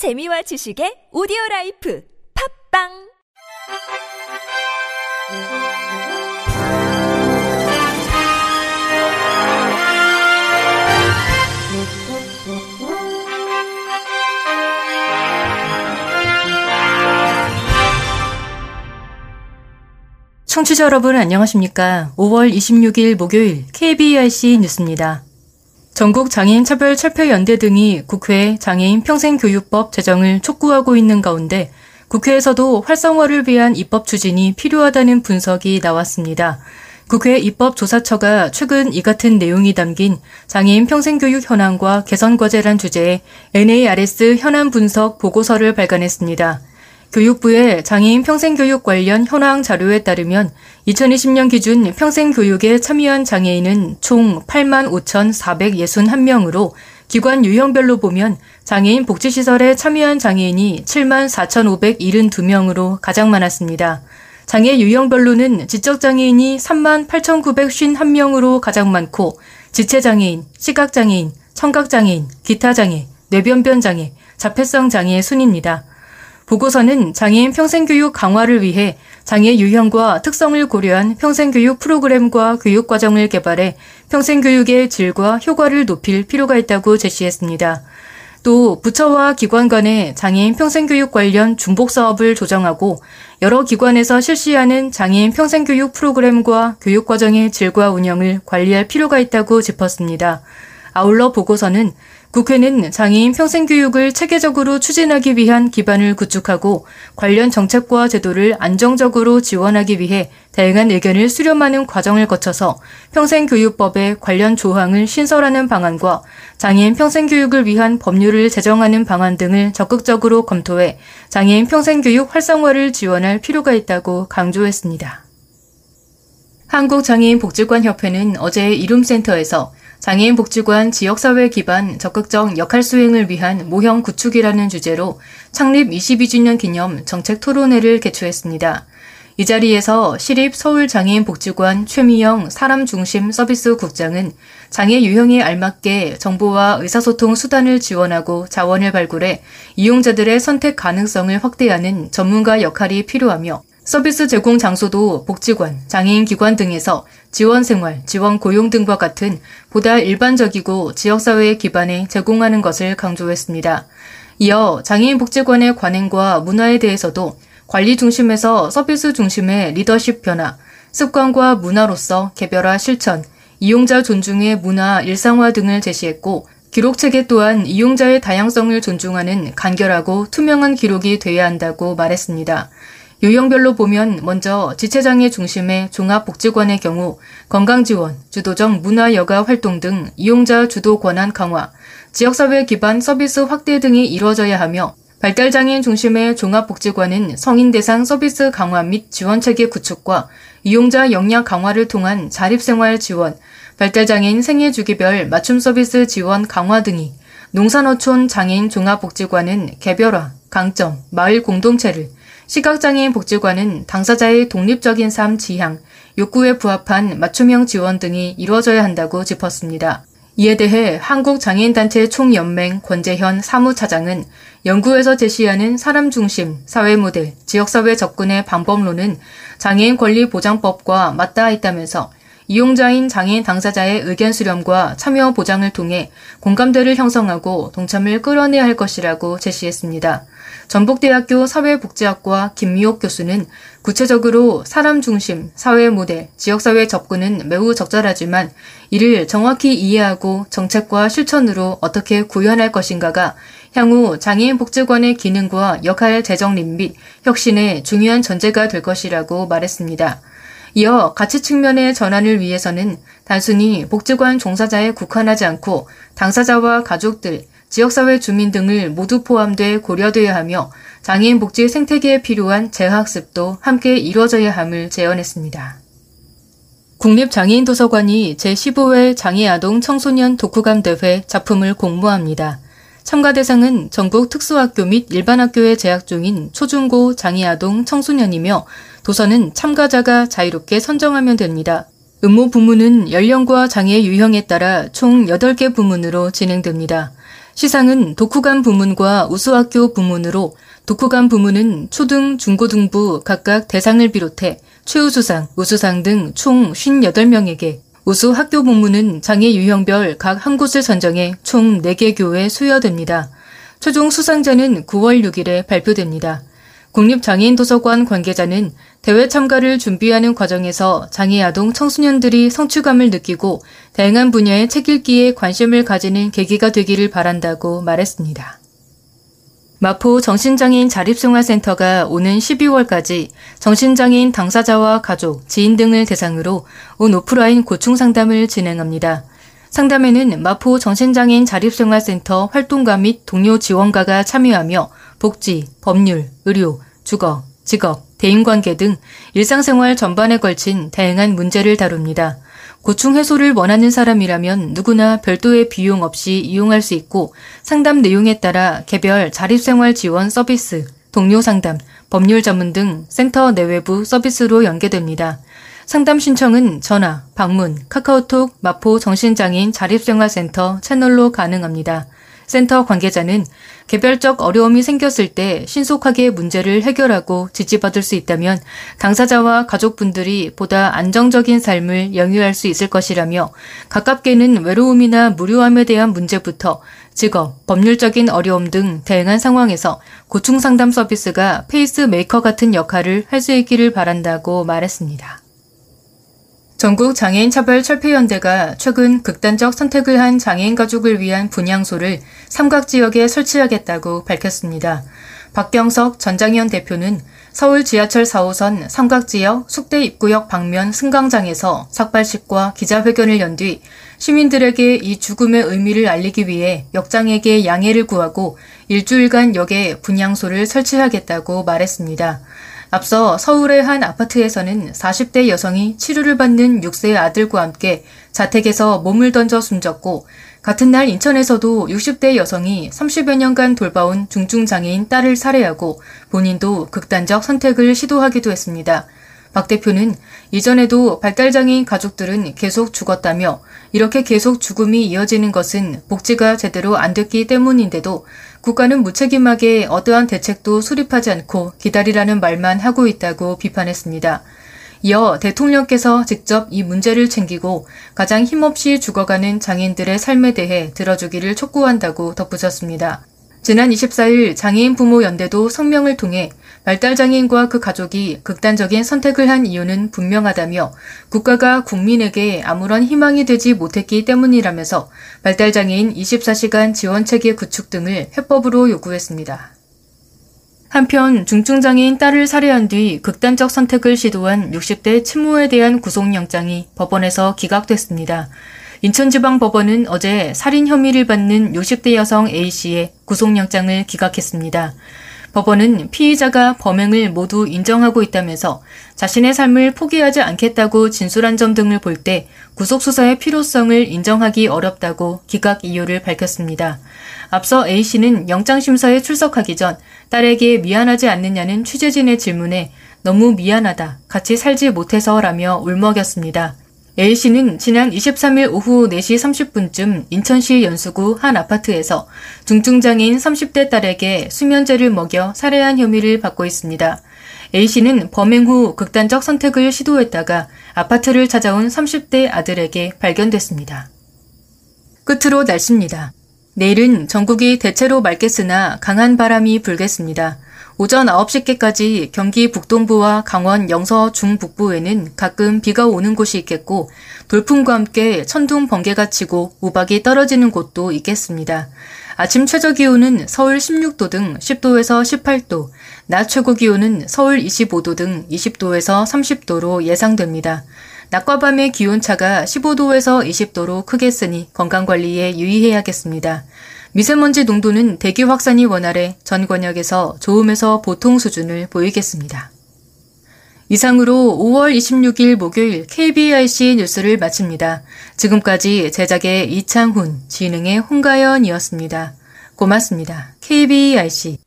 재미와 지식의 오디오 라이프 팝빵 청취자 여러분 안녕하십니까? 5월 26일 목요일 KBRC 뉴스입니다. 전국 장애인 차별 철폐 연대 등이 국회에 장애인 평생 교육법 제정을 촉구하고 있는 가운데 국회에서도 활성화를 위한 입법 추진이 필요하다는 분석이 나왔습니다. 국회 입법조사처가 최근 이 같은 내용이 담긴 장애인 평생교육 현황과 개선 과제란 주제의 NARS 현안 분석 보고서를 발간했습니다. 교육부의 장애인 평생교육 관련 현황 자료에 따르면 2020년 기준 평생교육에 참여한 장애인은 총 8만 5,461명으로 기관 유형별로 보면 장애인 복지시설에 참여한 장애인이 7만 4,572명으로 가장 많았습니다. 장애 유형별로는 지적장애인이 3만 8,951명으로 가장 많고 지체장애인, 시각장애인, 청각장애인, 기타장애, 뇌변변장애, 자폐성 장애의 순입니다. 보고서는 장애인 평생교육 강화를 위해 장애 유형과 특성을 고려한 평생교육 프로그램과 교육과정을 개발해 평생교육의 질과 효과를 높일 필요가 있다고 제시했습니다. 또 부처와 기관 간의 장애인 평생교육 관련 중복 사업을 조정하고 여러 기관에서 실시하는 장애인 평생교육 프로그램과 교육과정의 질과 운영을 관리할 필요가 있다고 짚었습니다. 아울러 보고서는 국회는 장애인 평생교육을 체계적으로 추진하기 위한 기반을 구축하고 관련 정책과 제도를 안정적으로 지원하기 위해 다양한 의견을 수렴하는 과정을 거쳐서 평생교육법의 관련 조항을 신설하는 방안과 장애인 평생교육을 위한 법률을 제정하는 방안 등을 적극적으로 검토해 장애인 평생교육 활성화를 지원할 필요가 있다고 강조했습니다. 한국장애인복지관협회는 어제 이룸센터에서 장애인 복지관 지역사회 기반 적극적 역할 수행을 위한 모형 구축이라는 주제로 창립 22주년 기념 정책 토론회를 개최했습니다. 이 자리에서 시립 서울장애인 복지관 최미영 사람 중심 서비스 국장은 장애 유형에 알맞게 정보와 의사소통 수단을 지원하고 자원을 발굴해 이용자들의 선택 가능성을 확대하는 전문가 역할이 필요하며 서비스 제공 장소도 복지관, 장애인 기관 등에서 지원 생활, 지원 고용 등과 같은 보다 일반적이고 지역사회에 기반해 제공하는 것을 강조했습니다. 이어 장애인 복지관의 관행과 문화에 대해서도 관리 중심에서 서비스 중심의 리더십 변화, 습관과 문화로서 개별화 실천, 이용자 존중의 문화 일상화 등을 제시했고 기록 체계 또한 이용자의 다양성을 존중하는 간결하고 투명한 기록이 돼야 한다고 말했습니다. 유형별로 보면 먼저 지체장애 중심의 종합복지관의 경우 건강지원, 주도적 문화여가 활동 등 이용자 주도 권한 강화, 지역사회 기반 서비스 확대 등이 이루어져야 하며 발달장애인 중심의 종합복지관은 성인 대상 서비스 강화 및 지원체계 구축과 이용자 역량 강화를 통한 자립생활 지원, 발달장애인 생애주기별 맞춤 서비스 지원 강화 등이 농산어촌 장애인 종합복지관은 개별화, 강점, 마을 공동체를 시각장애인 복지관은 당사자의 독립적인 삶 지향, 욕구에 부합한 맞춤형 지원 등이 이루어져야 한다고 짚었습니다. 이에 대해 한국장애인단체 총연맹 권재현 사무차장은 연구에서 제시하는 사람 중심, 사회 모델, 지역사회 접근의 방법론은 장애인 권리 보장법과 맞닿아 있다면서 이용자인 장애인 당사자의 의견 수렴과 참여 보장을 통해 공감대를 형성하고 동참을 끌어내야 할 것이라고 제시했습니다. 전북대학교 사회복지학과 김미옥 교수는 구체적으로 사람 중심, 사회 모델, 지역사회 접근은 매우 적절하지만 이를 정확히 이해하고 정책과 실천으로 어떻게 구현할 것인가가 향후 장애인 복지관의 기능과 역할 재정립 및 혁신의 중요한 전제가 될 것이라고 말했습니다. 이어 가치 측면의 전환을 위해서는 단순히 복지관 종사자에 국한하지 않고 당사자와 가족들, 지역사회 주민 등을 모두 포함돼 고려돼야 하며 장애인 복지 생태계에 필요한 재학습도 함께 이루어져야 함을 제언했습니다. 국립장애인도서관이 제15회 장애아동 청소년 독후감 대회 작품을 공모합니다. 참가 대상은 전국 특수학교 및 일반학교에 재학 중인 초중고 장애아동 청소년이며 도서는 참가자가 자유롭게 선정하면 됩니다. 음모 부문은 연령과 장애 유형에 따라 총 8개 부문으로 진행됩니다. 시상은 독후감 부문과 우수학교 부문으로 독후감 부문은 초등, 중고등부 각각 대상을 비롯해 최우수상, 우수상 등 총 58명에게 우수 학교 부문은 장애 유형별 각 한 곳을 선정해 총 4개 교에 수여됩니다. 최종 수상자는 9월 6일에 발표됩니다. 국립장애인도서관 관계자는 대회 참가를 준비하는 과정에서 장애 아동 청소년들이 성취감을 느끼고 다양한 분야의 책 읽기에 관심을 가지는 계기가 되기를 바란다고 말했습니다. 마포 정신장애인 자립생활센터가 오는 12월까지 정신장애인 당사자와 가족, 지인 등을 대상으로 온 오프라인 고충 상담을 진행합니다. 상담에는 마포 정신장애인 자립생활센터 활동가 및 동료 지원가가 참여하며 복지, 법률, 의료, 주거, 직업, 대인관계 등 일상생활 전반에 걸친 다양한 문제를 다룹니다. 고충 해소를 원하는 사람이라면 누구나 별도의 비용 없이 이용할 수 있고 상담 내용에 따라 개별 자립생활 지원 서비스, 동료 상담, 법률 전문 등 센터 내외부 서비스로 연계됩니다. 상담 신청은 전화, 방문, 카카오톡, 마포 정신장애인 자립생활센터 채널로 가능합니다. 센터 관계자는 개별적 어려움이 생겼을 때 신속하게 문제를 해결하고 지지받을 수 있다면 당사자와 가족분들이 보다 안정적인 삶을 영위할 수 있을 것이라며 가깝게는 외로움이나 무료함에 대한 문제부터 직업, 법률적인 어려움 등 다양한 상황에서 고충 상담 서비스가 페이스메이커 같은 역할을 할 수 있기를 바란다고 말했습니다. 전국 장애인 차별 철폐연대가 최근 극단적 선택을 한 장애인 가족을 위한 분향소를 삼각지역에 설치하겠다고 밝혔습니다. 박경석 전장연 대표는 서울 지하철 4호선 삼각지역 숙대 입구역 방면 승강장에서 삭발식과 기자회견을 연 뒤 시민들에게 이 죽음의 의미를 알리기 위해 역장에게 양해를 구하고 일주일간 역에 분향소를 설치하겠다고 말했습니다. 앞서 서울의 한 아파트에서는 40대 여성이 치료를 받는 6세 아들과 함께 자택에서 몸을 던져 숨졌고 같은 날 인천에서도 60대 여성이 30여 년간 돌봐온 중증장애인 딸을 살해하고 본인도 극단적 선택을 시도하기도 했습니다. 박 대표는 이전에도 발달장애인 가족들은 계속 죽었다며 이렇게 계속 죽음이 이어지는 것은 복지가 제대로 안 됐기 때문인데도 국가는 무책임하게 어떠한 대책도 수립하지 않고 기다리라는 말만 하고 있다고 비판했습니다. 이어 대통령께서 직접 이 문제를 챙기고 가장 힘없이 죽어가는 장애인들의 삶에 대해 들어주기를 촉구한다고 덧붙였습니다. 지난 24일 장애인 부모 연대도 성명을 통해 발달 장애인과 그 가족이 극단적인 선택을 한 이유는 분명하다며 국가가 국민에게 아무런 희망이 되지 못했기 때문이라면서 발달 장애인 24시간 지원 체계 구축 등을 해법으로 요구했습니다. 한편 중증장애인 딸을 살해한 뒤 극단적 선택을 시도한 60대 친모에 대한 구속영장이 법원에서 기각됐습니다. 인천지방법원은 어제 살인 혐의를 받는 60대 여성 A씨의 구속영장을 기각했습니다. 법원은 피의자가 범행을 모두 인정하고 있다면서 자신의 삶을 포기하지 않겠다고 진술한 점 등을 볼 때 구속수사의 필요성을 인정하기 어렵다고 기각 이유를 밝혔습니다. 앞서 A씨는 영장심사에 출석하기 전 딸에게 미안하지 않느냐는 취재진의 질문에 너무 미안하다, 같이 살지 못해서 라며 울먹였습니다. A씨는 지난 23일 오후 4시 30분쯤 인천시 연수구 한 아파트에서 중증장애인 30대 딸에게 수면제를 먹여 살해한 혐의를 받고 있습니다. A씨는 범행 후 극단적 선택을 시도했다가 아파트를 찾아온 30대 아들에게 발견됐습니다. 끝으로 날씨입니다. 내일은 전국이 대체로 맑겠으나 강한 바람이 불겠습니다. 오전 9시께까지 경기 북동부와 강원 영서 중북부에는 가끔 비가 오는 곳이 있겠고 돌풍과 함께 천둥 번개가 치고 우박이 떨어지는 곳도 있겠습니다. 아침 최저 기온은 서울 16도 등 10도에서 18도, 낮 최고 기온은 서울 25도 등 20도에서 30도로 예상됩니다. 낮과 밤의 기온차가 15도에서 20도로 크겠으니 건강관리에 유의해야겠습니다. 미세먼지 농도는 대기 확산이 원활해 전 권역에서 좋음에서 보통 수준을 보이겠습니다. 이상으로 5월 26일 목요일 KBRC 뉴스를 마칩니다. 지금까지 제작의 이창훈, 진흥의 홍가연이었습니다. 고맙습니다. KBRC